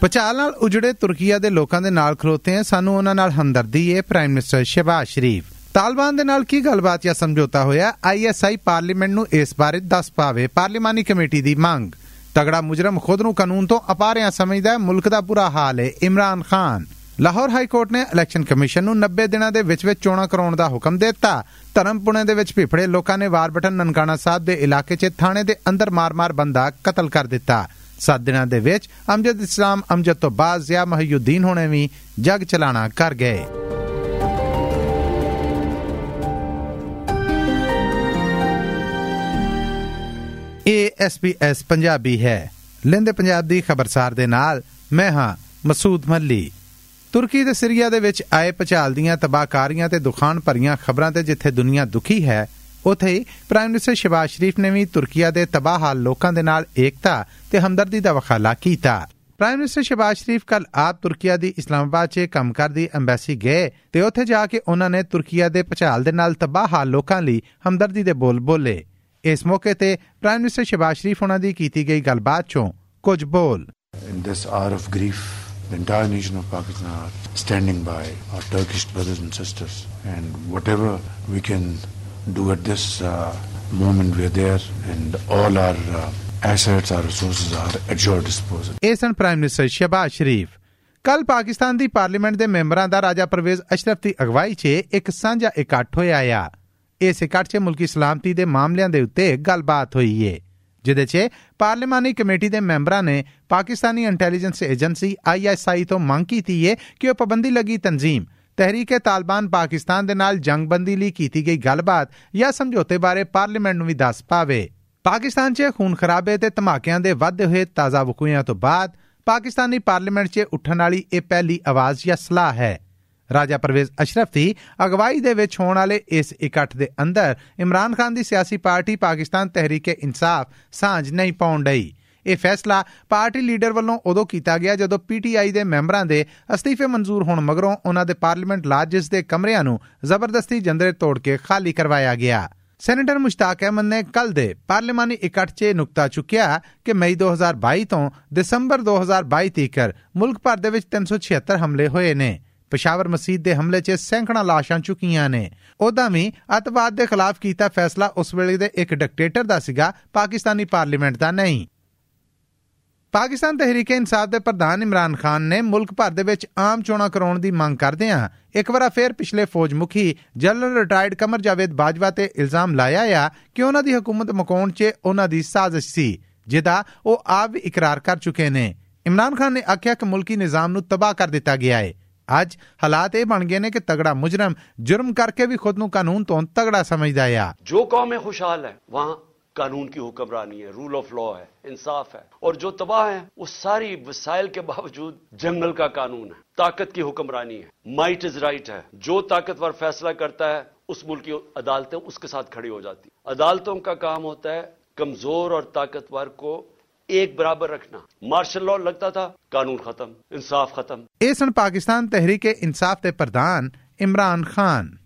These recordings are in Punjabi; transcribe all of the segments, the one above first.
ਪਚਾਲ ਨਾਲ ਉਜੜੇ ਤੁਰਕੀਆ ਦੇ ਲੋਕਾਂ ਦੇ ਨਾਲ ਖਲੋਤੇ ਆ ਸਾਨੂੰ ਉਹਨਾਂ ਨਾਲ ਹਮਦਰਦੀ ਹੈ ਪ੍ਰਾਈਮ ਮਿਨਿਸਟਰ ਸ਼ਹਿਬਾਜ਼ ਸ਼ਰੀਫ। ਤਾਲਿਬਾਨ ਦੇ ਨਾਲ ਕੀ ਗੱਲਬਾਤ ਜਾਂ ਸਮਝੌਤਾ ਹੋਇਆ? ਆਈਐਸਆਈ ਪਾਰਲੀਮੈਂਟ ਨੂੰ ਇਸ ਬਾਰੇ ਦੱਸ ਪਾਵੇ। ਪਾਰਲੀਮਾਨੀ ਕਮੇਟੀ ਦੀ ਮੰਗ। ਤਗੜਾ ਮੁਜਰਮ ਖੁਦ ਨੂੰ ਕਾਨੂੰਨ ਤੋਂ ਅਪਾਰਿਆ ਸਮਝਦਾ ਹੈ। ਮੁਲਕ ਦਾ ਬੁਰਾ ਹਾਲ ਹੈ। ਇਮਰਾਨ ਖਾਨ। ਲਾਹੌਰ ਹਾਈ ਕੋਰਟ ਨੇ ਇਲੈਕਸ਼ਨ ਕਮਿਸ਼ਨ ਨੂੰ 90 ਦਿਨਾਂ ਦੇ ਵਿੱਚ ਵਿੱਚ ਚੋਣਾਂ ਕਰਾਉਣ ਦਾ ਹੁਕਮ ਦਿੱਤਾ। ਧਰਮਪੁਣੇ ਦੇ ਵਿੱਚ ਭਿਫੜੇ ਲੋਕਾਂ ਨੇ ਵਾਰਬਟਨ ਨਨਕਾਣਾ ਸਾਹਿਬ ਦੇ ਇਲਾਕੇ 'ਚ ਥਾਣੇ ਦੇ ਅੰਦਰ ਮਾਰ-ਮਾਰ ਬੰਦਾ ਕਤਲ ਕਰ ਦਿੱਤਾ। 7 ਦਿਨਾਂ ਦੇ ਵਿੱਚ ਅਮਜਦ ਇਸਲਾਮ, ਅਮਜਦ ਤੋਂ ਬਾਅਦ ਜ਼ਿਆ ਮਹੀਉਦੀਨ ਹੋਣੇ ਵੀ ਜਗ ਚਲਾਣਾ ਕਰ ਗਏ। ਇਹ ਐਸਪੀਐਸ ਪੰਜਾਬੀ ਹੈ। ਲੈਂਦੇ ਪੰਜਾਬ ਦੀ ਖਬਰਸਾਰ ਦੇ ਨਾਲ ਮੈਂ ਹਾਂ ਮਸੂਦ ਮੱਲੀ। ਤੁਰਕੀ ਤੇ ਸੀਰੀਆ ਦੇ ਵਿੱਚ ਆਏ ਪਚਾਲ ਦੀਆਂ ਤਬਾਹਕਾਰੀਆਂ ਤੇ ਦੁਖਾਨ ਭਰੀਆਂ ਖਬਰਾਂ ਤੇ ਜਿੱਥੇ ਦੁਨੀਆ ਦੁਖੀ ਹੈ ਉਥੇ ਹੀ ਪ੍ਰਾਈਮ ਮਿਨਿਸਟਰ ਸ਼ਿਵਾਜ ਸ਼ਰੀਫ ਨੇ ਵੀ ਤੁਰਕੀਆ ਦੇ ਤਬਾਹ ਹਾਲ ਲੋਕਾਂ ਦੇ ਨਾਲ ਏਕਤਾ ਤੇ ਹਮਦਰਦੀ ਦਾ ਵਖਾਲਾ ਕੀਤਾ ਪ੍ਰਾਈਮ ਮਿਨਿਸਟਰ ਸ਼ਿਵਾਜ ਸ਼ਰੀਫ ਕੱਲ ਆਪ ਤੁਰਕੀਆ ਦੀ ਇਸਲਾਮਾਬਾਦ 'ਚ ਕੰਮ ਕਰਦੀ ਐਮਬੈਸੀ ਗਏ ਤੇ ਉੱਥੇ ਜਾ ਕੇ ਉਹਨਾਂ ਨੇ ਤੁਰਕੀਆ ਦੇ ਪਚਾਲ ਦੇ ਨਾਲ ਤਬਾਹ ਹਾਲ ਲੋਕਾਂ ਲਈ ਹਮਦਰਦੀ ਦੇ ਬੋਲ ਬੋਲੇ ਇਸ ਮੌਕੇ ਤੇ ਪ੍ਰਾਈਮ ਮਿਨਿਸਟਰ ਸ਼ਿਵਾਜ ਸ਼ਰੀਫ ਉਹਨਾਂ ਦੀ ਕੀਤੀ ਗਈ ਗੱਲਬਾਤ 'ਚੋਂ ਕੁਝ ਬੋਲ In this hour of grief, the entire nation of Pakistan are standing by our Turkish brothers and sisters. And whatever we can do at this uh, moment, we are there, and all our uh, assets, our resources are at your disposal. ਇਹ ਸਨ ਪ੍ਰਾਈਮ ਮਿਨਿਸਟਰ ਸ਼ਹਿਬਾਜ਼ ਸ਼ਰੀਫ ਕੱਲ ਪਾਕਿਸਤਾਨ ਦੀ ਪਾਰਲੀਮੈਂਟ ਦੇ ਮੈਂਬਰਾਂ ਦਾ ਰਾਜਾ ਪਰਵੇਜ਼ ਅਸ਼ਰਫ ਦੀ ਅਗਵਾਈ 'ਚ ਇੱਕ ਸਾਂਝਾ ਇਕੱਠ ਹੋਇਆ ਆ ਇਸ ਇਕੱਠ 'ਚ ਮੁਲਕੀ ਸਲਾਮਤੀ ਦੇ ਮਾਮਲਿਆਂ ਦੇ ਉੱਤੇ ਗੱਲਬਾਤ ਹੋਈ ਏ ਜਿਦੇ 'ਚ ਪਾਰਲੀਮਾਨੀ ਕਮੇਟੀ ਦੇ ਮੈਂਬਰਾਂ ਨੇ ਪਾਕਿਸਤਾਨੀ ਇੰਟੈਲੀਜੈਂਸ ਏਜੰਸੀ ਆਈਐਸਆਈ ਤੋਂ ਮੰਗ ਕੀਤੀ ਏ ਕਿ ਉਹ ਪਾਬੰਦੀ ਲੱਗੀ ਤਨਜ਼ੀਮ ਤਹਿਰੀਕੇ ਤਾਲਿਬਾਨ ਪਾਕਿਸਤਾਨ ਦੇ ਨਾਲ ਜੰਗਬੰਦੀ ਲਈ ਕੀਤੀ ਗਈ ਗੱਲਬਾਤ ਜਾਂ ਸਮਝੌਤੇ ਬਾਰੇ ਪਾਰਲੀਮੈਂਟ ਨੂੰ ਵੀ ਦੱਸ ਪਾਵੇ। ਪਾਕਿਸਤਾਨ 'ਚ ਖੂਨ ਖਰਾਬੇ ਤੇ ਧਮਾਕਿਆਂ ਦੇ ਵੱਧਦੇ ਹੋਏ ਤਾਜ਼ਾ ਵਕੂਇਆਂ ਤੋਂ ਬਾਅਦ ਪਾਕਿਸਤਾਨੀ ਪਾਰਲੀਮੈਂਟ 'ਚ ਉੱਠਣ ਵਾਲੀ ਇਹ ਪਹਿਲੀ ਆਵਾਜ਼ ਜਾਂ ਸਲਾਹ ਹੈ। ਰਾਜਾ ਪਰਵੇਜ਼ ਅਸ਼ਰਫ ਦੀ ਅਗਵਾਈ ਦੇ ਵਿੱਚ ਹੋਣ ਵਾਲੇ ਇਸ ਇਕੱਠ ਦੇ ਅੰਦਰ ਇਮਰਾਨ ਖਾਨ ਦੀ ਸਿਆਸੀ ਪਾਰਟੀ ਪਾਕਿਸਤਾਨ ਤਹਿਰੀਕੇ ਇਨਸਾਫ ਸਾਂਝ ਨਹੀਂ ਪਾਉਣ ਡਈ। ਇਹ ਫੈਸਲਾ ਪਾਰਟੀ ਲੀਡਰ ਵੱਲੋਂ ਉਦੋਂ ਕੀਤਾ ਗਿਆ ਜਦੋਂ ਪੀਟੀਆਈ ਦੇ ਮੈਂਬਰਾਂ ਦੇ ਅਸਤੀਫੇ ਮਨਜ਼ੂਰ ਹੋਣ ਮਗਰੋਂ ਉਹਨਾਂ ਦੇ ਪਾਰਲੀਮੈਂਟ ਲਾਜਸ ਦੇ ਕਮਰਿਆਂ ਨੂੰ ਜ਼ਬਰਦਸਤੀ ਜੰਦਰੇ ਤੋੜ ਕੇ ਖਾਲੀ ਕਰਵਾਇਆ ਗਿਆ। ਸੈਨੇਟਰ ਮੁਸ਼ਤਾਕ ਅਹਿਮਦ ਨੇ ਕੱਲ ਦੇ ਪਾਰਲੀਮਾਨੀ ਇਕੱਠ 'ਚ ਨੁਕਤਾ ਚੁੱਕਿਆ ਕਿ ਮਈ 2022 ਤੋਂ ਦਸੰਬਰ 2022 ਤੀਕਰ ਮੁਲਕ ਭਰ ਦੇ ਵਿੱਚ 376 ਹਮਲੇ ਹੋਏ ਨੇ। ਪਸ਼ਾਵਰ ਮਸਜਿਦ ਦੇ ਹਮਲੇ 'ਚ ਸੈਂਕੜਾ ਲਾਸ਼ਾਂ ਚੁੱਕੀਆਂ ਨੇ। ਉਦਾਂ ਵੀ ਅਤਵਾਦ ਦੇ ਖਿਲਾਫ ਕੀਤਾ ਫੈਸਲਾ ਉਸ ਵੇਲੇ ਦੇ ਇੱਕ ਡਿਕਟੇਟਰ ਦਾ ਸੀਗਾ, ਪਾਕਿਸਤਾਨੀ ਪਾਰਲੀਮੈਂਟ ਦਾ ਨਹੀਂ। ਪਾਕਿਸਤਾਨ ਤਹਿਰੀਕ ਇਨਸਾਫ ਦੇ ਪ੍ਰਧਾਨ ਇਮਰਾਨ ਖਾਨ ਨੇ ਮੁਲਕ ਭਰ ਦੇ ਵਿੱਚ ਆਮ ਚੋਣਾਂ ਕਰਾਉਣ ਦੀ ਮੰਗ ਕਰਦੇ ਆ ਇੱਕ ਵਾਰ ਫੇਰ ਪਿਛਲੇ ਫੌਜ ਮੁਖੀ ਜਨਰਲ ਰਿਟਾਇਰਡ ਕਮਰ ਜਾਵੇਦ ਬਾਜਵਾ ਤੇ ਇਲਜ਼ਾਮ ਲਾਇਆ ਆ ਕਿ ਉਹਨਾਂ ਦੀ ਹਕੂਮਤ ਮਕਾਉਣ 'ਚ ਉਹਨਾਂ ਦੀ ਸਾਜ਼ਿਸ਼ ਸੀ, ਜਿਹਦਾ ਉਹ ਆਪ ਵੀ ਇਕਰਾਰ ਕਰ ਚੁੱਕੇ ਨੇ। ਇਮਰਾਨ ਖਾਨ ਨੇ ਆਖਿਆ ਕਿ ਮੁਲਕੀ ਨਿਜ਼ਾਮ ਨੂੰ ਤਬਾਹ ਕਰ ਦਿੱਤਾ ਗਿਆ ਹੈ ਅੱਜ ਹਾਲਾਤ ਇਹ ਬਣ ਗਏ ਨੇ ਕਿ ਤਗੜਾ ਮੁਜਰਮ ਜੁਰਮ ਕਰਕੇ ਵੀ ਖੁਦ ਨੂੰ ਕਾਨੂੰਨ ਤੋਂ ਤਗੜਾ ਸਮਝਦਾ ਆ। ਜੋ ਕੌਮ ਖੁਸ਼ਹਾਲ ਹੈ ਵਾਂ قانون کی حکمرانی ہے رول آف لا ہے، انصاف ہے۔ اور جو تباہ ہیں، وہ ساری وسائل کے باوجود جنگل کا قانون ہے، طاقت کی حکمرانی ہے۔ مائٹ از رائٹ ہے۔ جو طاقتور فیصلہ کرتا ہے، اس ملک کی عدالتیں اس کے ساتھ کھڑی ہو جاتی۔ عدالتوں کا کام ہوتا ہے کمزور اور طاقتور کو ایک برابر رکھنا۔ مارشل لا لگتا تھا، قانون ختم، انصاف ختم۔ اے سن پاکستان تحریک انصاف تے پردھان عمران خان۔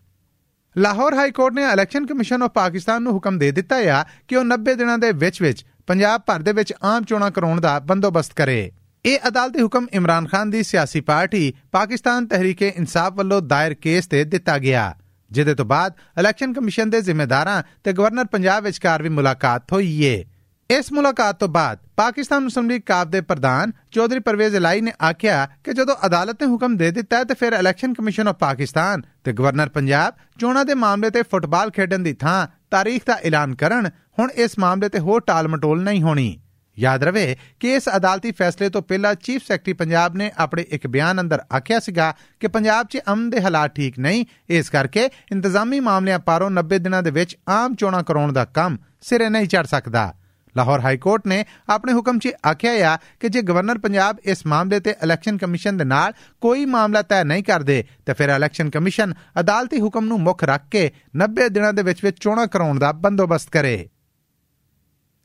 ਲਾਹੌਰ ਹਾਈ ਕੋਰਟ ਨੇ ਇਲੈਕਸ਼ਨ ਕਮਿਸ਼ਨ ਆਫ ਪਾਕਿਸਤਾਨ ਨੂੰ ਹੁਕਮ ਦੇ ਦਿੱਤਾ ਆ ਕਿ ਉਹ 90 ਦਿਨਾਂ ਦੇ ਵਿੱਚ ਵਿੱਚ ਪੰਜਾਬ ਭਰ ਦੇ ਵਿੱਚ ਆਮ ਚੋਣਾਂ ਕਰਾਉਣ ਦਾ ਬੰਦੋਬਸਤ ਕਰੇ। ਇਹ ਅਦਾਲਤੀ ਹੁਕਮ ਇਮਰਾਨ ਖਾਨ ਦੀ ਸਿਆਸੀ ਪਾਰਟੀ ਪਾਕਿਸਤਾਨ ਤਹਿਰੀਕੇ ਇਨਸਾਫ ਵੱਲੋਂ ਦਾਇਰ ਕੇਸ ਤੇ ਦਿੱਤਾ ਗਿਆ। ਜਿਹਦੇ ਤੋਂ ਬਾਅਦ ਇਲੈਕਸ਼ਨ ਕਮਿਸ਼ਨ ਦੇ ਜ਼ਿੰਮੇਦਾਰਾਂ ਤੇ ਗਵਰਨਰ ਪੰਜਾਬ ਵਿਚਕਾਰ ਵੀ ਮੁਲਾਕਾਤ ਹੋਈ ਏ। ਇਸ ਮੁਲਾਕਾਤ ਤੋਂ ਬਾਅਦ ਪਾਕਿਸਤਾਨ ਮੁਸਲਿਮ ਲੀਗ ਕਾਬ ਦੇ ਪ੍ਰਧਾਨ ਚੌਧਰੀ ਪਰਵੇਜ਼ ਇਲਾਈ ਨੇ ਆਖਿਆ ਕਿ ਜਦੋਂ ਅਦਾਲਤ ਨੇ ਹੁਕਮ ਦੇ ਦਿੱਤਾ ਹੈ ਤੇ ਫਿਰ ਇਲੈਕਸ਼ਨ ਕਮਿਸ਼ਨ ਆਫ ਪਾਕਿਸਤਾਨ ਤੇ ਗਵਰਨਰ ਪੰਜਾਬ ਚੋਣਾਂ ਦੇ ਮਾਮਲੇ ਤੇ ਫੁੱਟਬਾਲ ਖੇਡਣ ਦੀ ਥਾਂ ਤਾਰੀਖ ਦਾ ਐਲਾਨ ਕਰਨ ਹੁਣ ਇਸ ਮਾਮਲੇ ਤੇ ਹੋਰ ਟਾਲ-ਮਟੋਲ ਨਹੀਂ ਹੋਣੀ। ਯਾਦ ਰਵੇ ਕਿ ਇਸ ਅਦਾਲਤੀ ਫੈਸਲੇ ਤੋਂ ਪਹਿਲਾਂ ਚੀਫ ਸੈਕਟਰੀ ਪੰਜਾਬ ਨੇ ਆਪਣੇ ਇੱਕ ਬਿਆਨ ਅੰਦਰ ਆਖਿਆ ਸੀਗਾ ਕਿ ਪੰਜਾਬ 'ਚ ਅਮਨ ਦੇ ਹਾਲਾਤ ਠੀਕ ਨਹੀਂ, ਇਸ ਕਰਕੇ ਇੰਤਜ਼ਾਮੀ ਮਾਮਲਿਆਂ ਪਾਰੋਂ 90 ਦਿਨਾਂ ਦੇ ਵਿੱਚ ਆਮ ਚੋਣਾਂ ਕਰਾਉਣ ਦਾ ਕੰਮ ਸਿਰੇ ਨਹੀਂ ਚੜ ਸਕਦਾ। ਲਾਹੌਰ ਹਾਈ ਕੋਰਟ ਨੇ ਆਪਣੇ ਹੁਕਮ 'ਚ ਆਖਿਆ ਆ ਕਿ ਜੇ ਗਵਰਨਰ ਪੰਜਾਬ ਇਸ ਮਾਮਲੇ ਤੇ ਇਲੈਕਸ਼ਨ ਕਮਿਸ਼ਨ ਦੇ ਨਾਲ ਕੋਈ ਮਾਮਲਾ ਤੈਅ ਨਹੀਂ ਕਰਦੇ, ਤਾਂ ਫਿਰ ਇਲੈਕਸ਼ਨ ਕਮਿਸ਼ਨ ਅਦਾਲਤੀ ਹੁਕਮ ਨੂੰ ਮੁੱਖ ਰੱਖ ਕੇ 90 ਦਿਨਾਂ ਦੇ ਵਿੱਚ ਵਿੱਚ ਚੋਣਾਂ ਕਰਾਉਣ ਦਾ ਬੰਦੋਬਸਤ ਕਰੇ।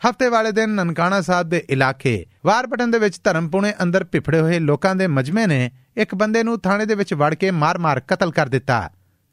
ਹਫ਼ਤੇ ਵਾਲੇ ਦਿਨ ਨਨਕਾਣਾ ਸਾਹਿਬ ਦੇ ਇਲਾਕੇ ਵਾਰਪਟਨ ਦੇ ਵਿੱਚ ਧਰਮਪੁਣੇ ਅੰਦਰ ਪਿਫੜੇ ਹੋਏ ਲੋਕਾਂ ਦੇ ਮਜਮੇ ਨੇ ਇੱਕ ਬੰਦੇ ਨੂੰ ਥਾਣੇ ਦੇ ਵਿੱਚ ਵੜ ਕੇ ਮਾਰ-ਮਾਰ ਕਤਲ ਕਰ ਦਿੱਤਾ।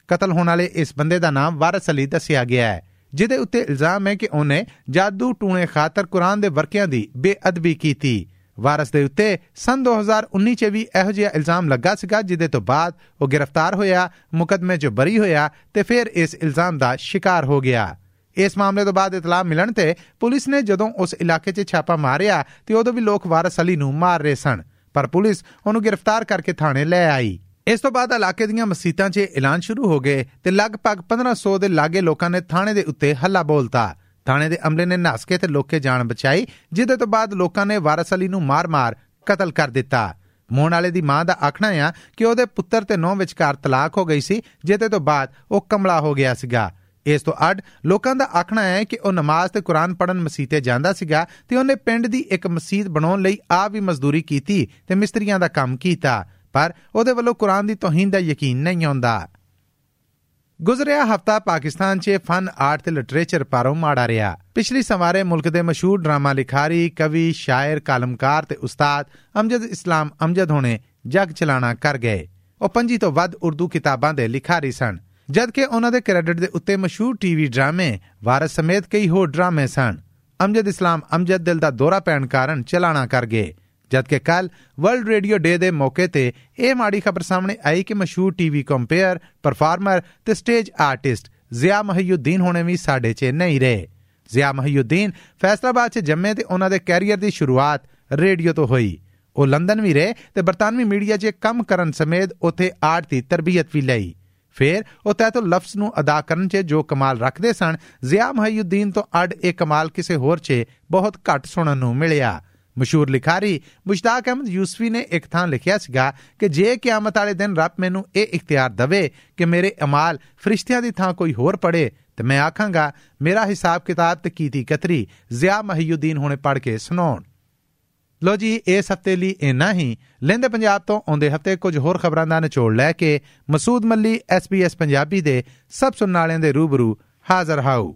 ਕਤਲ ਹੋਣ ਵਾਲੇ ਇਸ ਬੰਦੇ ਦਾ ਨਾਮ ਵਾਰਸ ਅਲੀ ਦੱਸਿਆ ਗਿਆ ਹੈ। ਜਿਹਦੇ ਉੱਤੇ ਇਲਜ਼ਾਮ ਹੈ ਕਿ ਉਹਨੇ ਜਾਦੂ ਟੂਣੇ ਖਾਤਰ ਕੁਰਾਨ ਦੇ ਵਰਕਿਆਂ ਦੀ ਬੇਅਦਬੀ ਕੀਤੀ। ਵਾਰਸ ਦੇ ਉੱਤੇ ਸਨ 2019 ਚ ਵੀ ਇਹੋ ਜਿਹਾ ਇਲਜ਼ਾਮ ਲੱਗਾ ਸੀਗਾ, ਜਿਹਦੇ ਤੋਂ ਬਾਅਦ ਉਹ ਗ੍ਰਿਫਤਾਰ ਹੋਇਆ, ਮੁਕਦਮੇ 'ਚ ਬਰੀ ਹੋਇਆ ਤੇ ਫਿਰ ਇਸ ਇਲਜ਼ਾਮ ਦਾ ਸ਼ਿਕਾਰ ਹੋ ਗਿਆ। ਇਸ ਮਾਮਲੇ ਤੋਂ ਬਾਅਦ ਇਤਲਾਹ ਮਿਲਣ ਤੇ ਪੁਲਿਸ ਨੇ ਜਦੋਂ ਉਸ ਇਲਾਕੇ 'ਚ ਛਾਪਾ ਮਾਰਿਆ, ਤੇ ਉਦੋਂ ਵੀ ਲੋਕ ਵਾਰਸ ਅਲੀ ਨੂੰ ਮਾਰ ਰਹੇ ਸਨ। ਪਰ ਪੁਲਿਸ ਉਹਨੂੰ ਗ੍ਰਿਫਤਾਰ ਕਰਕੇ ਥਾਣੇ ਲੈ ਆਈ। ਇਸ ਤੋਂ ਬਾਅਦ ਇਲਾਕੇ ਦੀਆਂ ਮਸਜਿਦਾਂ 'ਚ ਐਲਾਨ ਸ਼ੁਰੂ ਹੋ ਗਏ ਤੇ ਲਗਭਗ 1500 ਦੇ ਲਾਗੇ ਲੋਕਾਂ ਨੇ ਥਾਣੇ ਦੇ ਉੱਤੇ ਹੱਲਾ ਬੋਲਤਾ। ਥਾਣੇ ਦੇ ਅਮਲੇ ਨੇ ਨੱਸ ਕੇ ਤੇ ਲੋਕੇ ਜਾਨ ਬਚਾਈ, ਜਿਹਦੇ ਤੋਂ ਬਾਅਦ ਲੋਕਾਂ ਨੇ ਵਾਰਸ ਅਲੀ ਨੂੰ ਮਾਰ-ਮਾਰ ਕਤਲ ਕਰ ਦਿੱਤਾ। ਮੋਹਣ ਵਾਲੇ ਦੀ ਮਾਂ ਦਾ ਆਖਣਾ ਹੈ ਕਿ ਉਹਦੇ ਪੁੱਤਰ ਤੇ ਨੌਂ ਵਿਚਕਾਰ ਤਲਾਕ ਹੋ ਗਈ ਸੀ, ਜਿਹਦੇ ਤੋਂ ਬਾਅਦ ਉਹ ਕਮਲਾ ਹੋ ਗਿਆ ਸੀਗਾ। ਇਸ ਤੋਂ ਅੱਡ ਲੋਕਾਂ ਦਾ ਆਖਣਾ ਹੈ ਕਿ ਉਹ ਨਮਾਜ਼ ਤੇ ਕੁਰਾਨ ਪੜਨ ਮਸਜਿਦੇ ਜਾਂਦਾ ਸੀਗਾ ਤੇ ਉਹਨੇ ਪਿੰਡ ਦੀ ਇੱਕ ਮਸਜਿਦ ਬਣਾਉਣ ਲਈ ਆਪ ਵੀ ਮਜ਼ਦੂਰੀ ਕੀਤੀ ਤੇ ਮਿਸਤਰੀਆਂ ਦਾ ਕੰਮ ਕੀਤਾ। ਪਰ ਉਹਦੇ ਵੱਲੋਂ ਕੁਰਾਨ ਦੀ ਤੋਹੀਨ ਦਾ ਯਕੀਨ ਨਹੀਂ ਆਉਂਦਾ। ਗੁਜ਼ਰਿਆ ਹਫਤਾ ਪਾਕਿਸਤਾਨ 'ਚ ਫਨ ਆਰਟ ਤੇ ਲਿਟਰੇਚਰ ਪਾਰੋਂ ਮਾੜਾ ਰਿਹਾ। ਪਿਛਲੀ ਸਵਾਰੇ ਮੁਲਕ ਦੇ ਮਸ਼ਹੂਰ ਡਰਾਮਾ ਲਿਖਾਰੀ, ਕਵੀ, ਸ਼ਾਇਰ, ਕਾਲਮਕਾਰ ਤੇ ਉਸਤਾਦ ਅਮਜਦ ਇਸਲਾਮ ਅਮਜਦ ਹੋਣੇ ਜਗ ਚਲਾਣਾ ਕਰ ਗਏ। ਉਹ ਪੰਜੀ ਤੋਂ ਵੱਧ ਉਰਦੂ ਕਿਤਾਬਾਂ ਦੇ ਲਿਖਾਰੀ ਸਨ, ਜਦਕਿ ਉਹਨਾਂ ਦੇ ਕ੍ਰੈਡਿਟ ਦੇ ਉੱਤੇ ਮਸ਼ਹੂਰ ਟੀਵੀ ਡਰਾਮੇ ਵਾਰਸ ਸਮੇਤ ਕਈ ਹੋਰ ਡਰਾਮੇ ਸਨ। ਅਮਜਦ ਇਸਲਾਮ ਅਮਜਦ ਦਿਲ ਦਾ ਦੌਰਾ ਪੈਣ ਕਾਰਨ ਚਲਾਣਾ ਕਰ ਗਏ। ਜਦਕਿ ਕੱਲ ਵਰਲਡ ਰੇਡੀਓ ਡੇ ਦੇ ਮੌਕੇ ਤੇ ਇਹ ਮਾੜੀ ਖਬਰ ਸਾਹਮਣੇ ਆਈ ਕਿ ਮਸ਼ਹੂਰ ਟੀਵੀ ਕੰਪੇਅਰ ਪਰਫਾਰਮਰ ਤੇ ਸਟੇਜ ਆਰਟਿਸਟ ਜ਼ਿਆ ਮਹੀਉਦੀਨ ਹੋਣੇ ਵੀ ਸਾਡੇ 'ਚ ਨਹੀਂ ਰਹੇ। ਜ਼ਿਆ ਮਹੀਉਦੀਨ ਫੈਸਲਾਬਾਦ 'ਚ ਜੰਮੇ ਤੇ ਉਹਨਾਂ ਦੇ ਕੈਰੀਅਰ ਦੀ ਸ਼ੁਰੂਆਤ ਰੇਡੀਓ ਤੋਂ ਹੋਈ। ਉਹ ਲੰਡਨ ਵੀ ਰਹੇ ਤੇ ਬਰਤਾਨਵੀ ਮੀਡੀਆ 'ਚ ਕੰਮ ਕਰਨ ਸਮੇਤ ਉੱਥੇ ਆਰਟ ਦੀ ਤਰਬੀਅਤ ਵੀ ਲਈ। ਫਿਰ ਉਹ ਤੈਤੋ ਲਫ਼ਜ਼ ਨੂੰ ਅਦਾ ਕਰਨ 'ਚ ਜੋ ਕਮਾਲ ਰੱਖਦੇ ਸਨ, ਜ਼ਿਆ ਮਹੀਉਦੀਨ ਤੋਂ ਅੱਡ ਇਹ ਕਮਾਲ ਕਿਸੇ ਹੋਰ 'ਚ ਬਹੁਤ ਘੱਟ ਸੁਣਨ ਨੂੰ ਮਿਲਿਆ। ਮਸ਼ਹੂਰ ਲਿਖਾਰੀ ਮੁਸ਼ਤਾਕ ਅਹਿਮਦ ਯੂਸਫੀ ਨੇ ਇੱਕ ਥਾਂ ਲਿਖਿਆ ਸੀਗਾ ਕਿ ਜੇ ਕਿਆਮਤ ਵਾਲੇ ਦਿਨ ਰੱਬ ਮੈਨੂੰ ਇਹ ਇਖਤਿਆਰ ਦਵੇ ਕਿ ਮੇਰੇ ਅਮਾਲ ਫਰਿਸ਼ਤਿਆਂ ਦੀ ਥਾਂ ਕੋਈ ਹੋਰ ਪੜੇ ਤੇ ਮੈਂ ਆਖਾਂਗਾ, ਮੇਰਾ ਹਿਸਾਬ ਕਿਤਾਬ ਤੇ ਕੀਤੀ ਕਤਰੀ, ਜ਼ਿਆ ਮਹੀਉਦੀਨ ਹੋਣੇ ਪੜ ਕੇ ਸੁਣਾਉਣ। ਲੋ ਜੀ, ਇਸ ਹਫ਼ਤੇ ਲਈ ਇੰਨਾ ਹੀ। ਲੈਂਦੇ ਪੰਜਾਬ ਤੋਂ ਆਉਂਦੇ ਹਫ਼ਤੇ ਕੁਝ ਹੋਰ ਖਬਰਾਂ ਦਾ ਨਿਚੋੜ ਲੈ ਕੇ ਮਸੂਦ ਮੱਲੀ SBS ਪੰਜਾਬੀ ਦੇ ਸਭ ਸੁਣਨ ਵਾਲਿਆਂ ਦੇ ਰੂਬਰੂ ਹਾਜ਼ਰ ਹਾਊ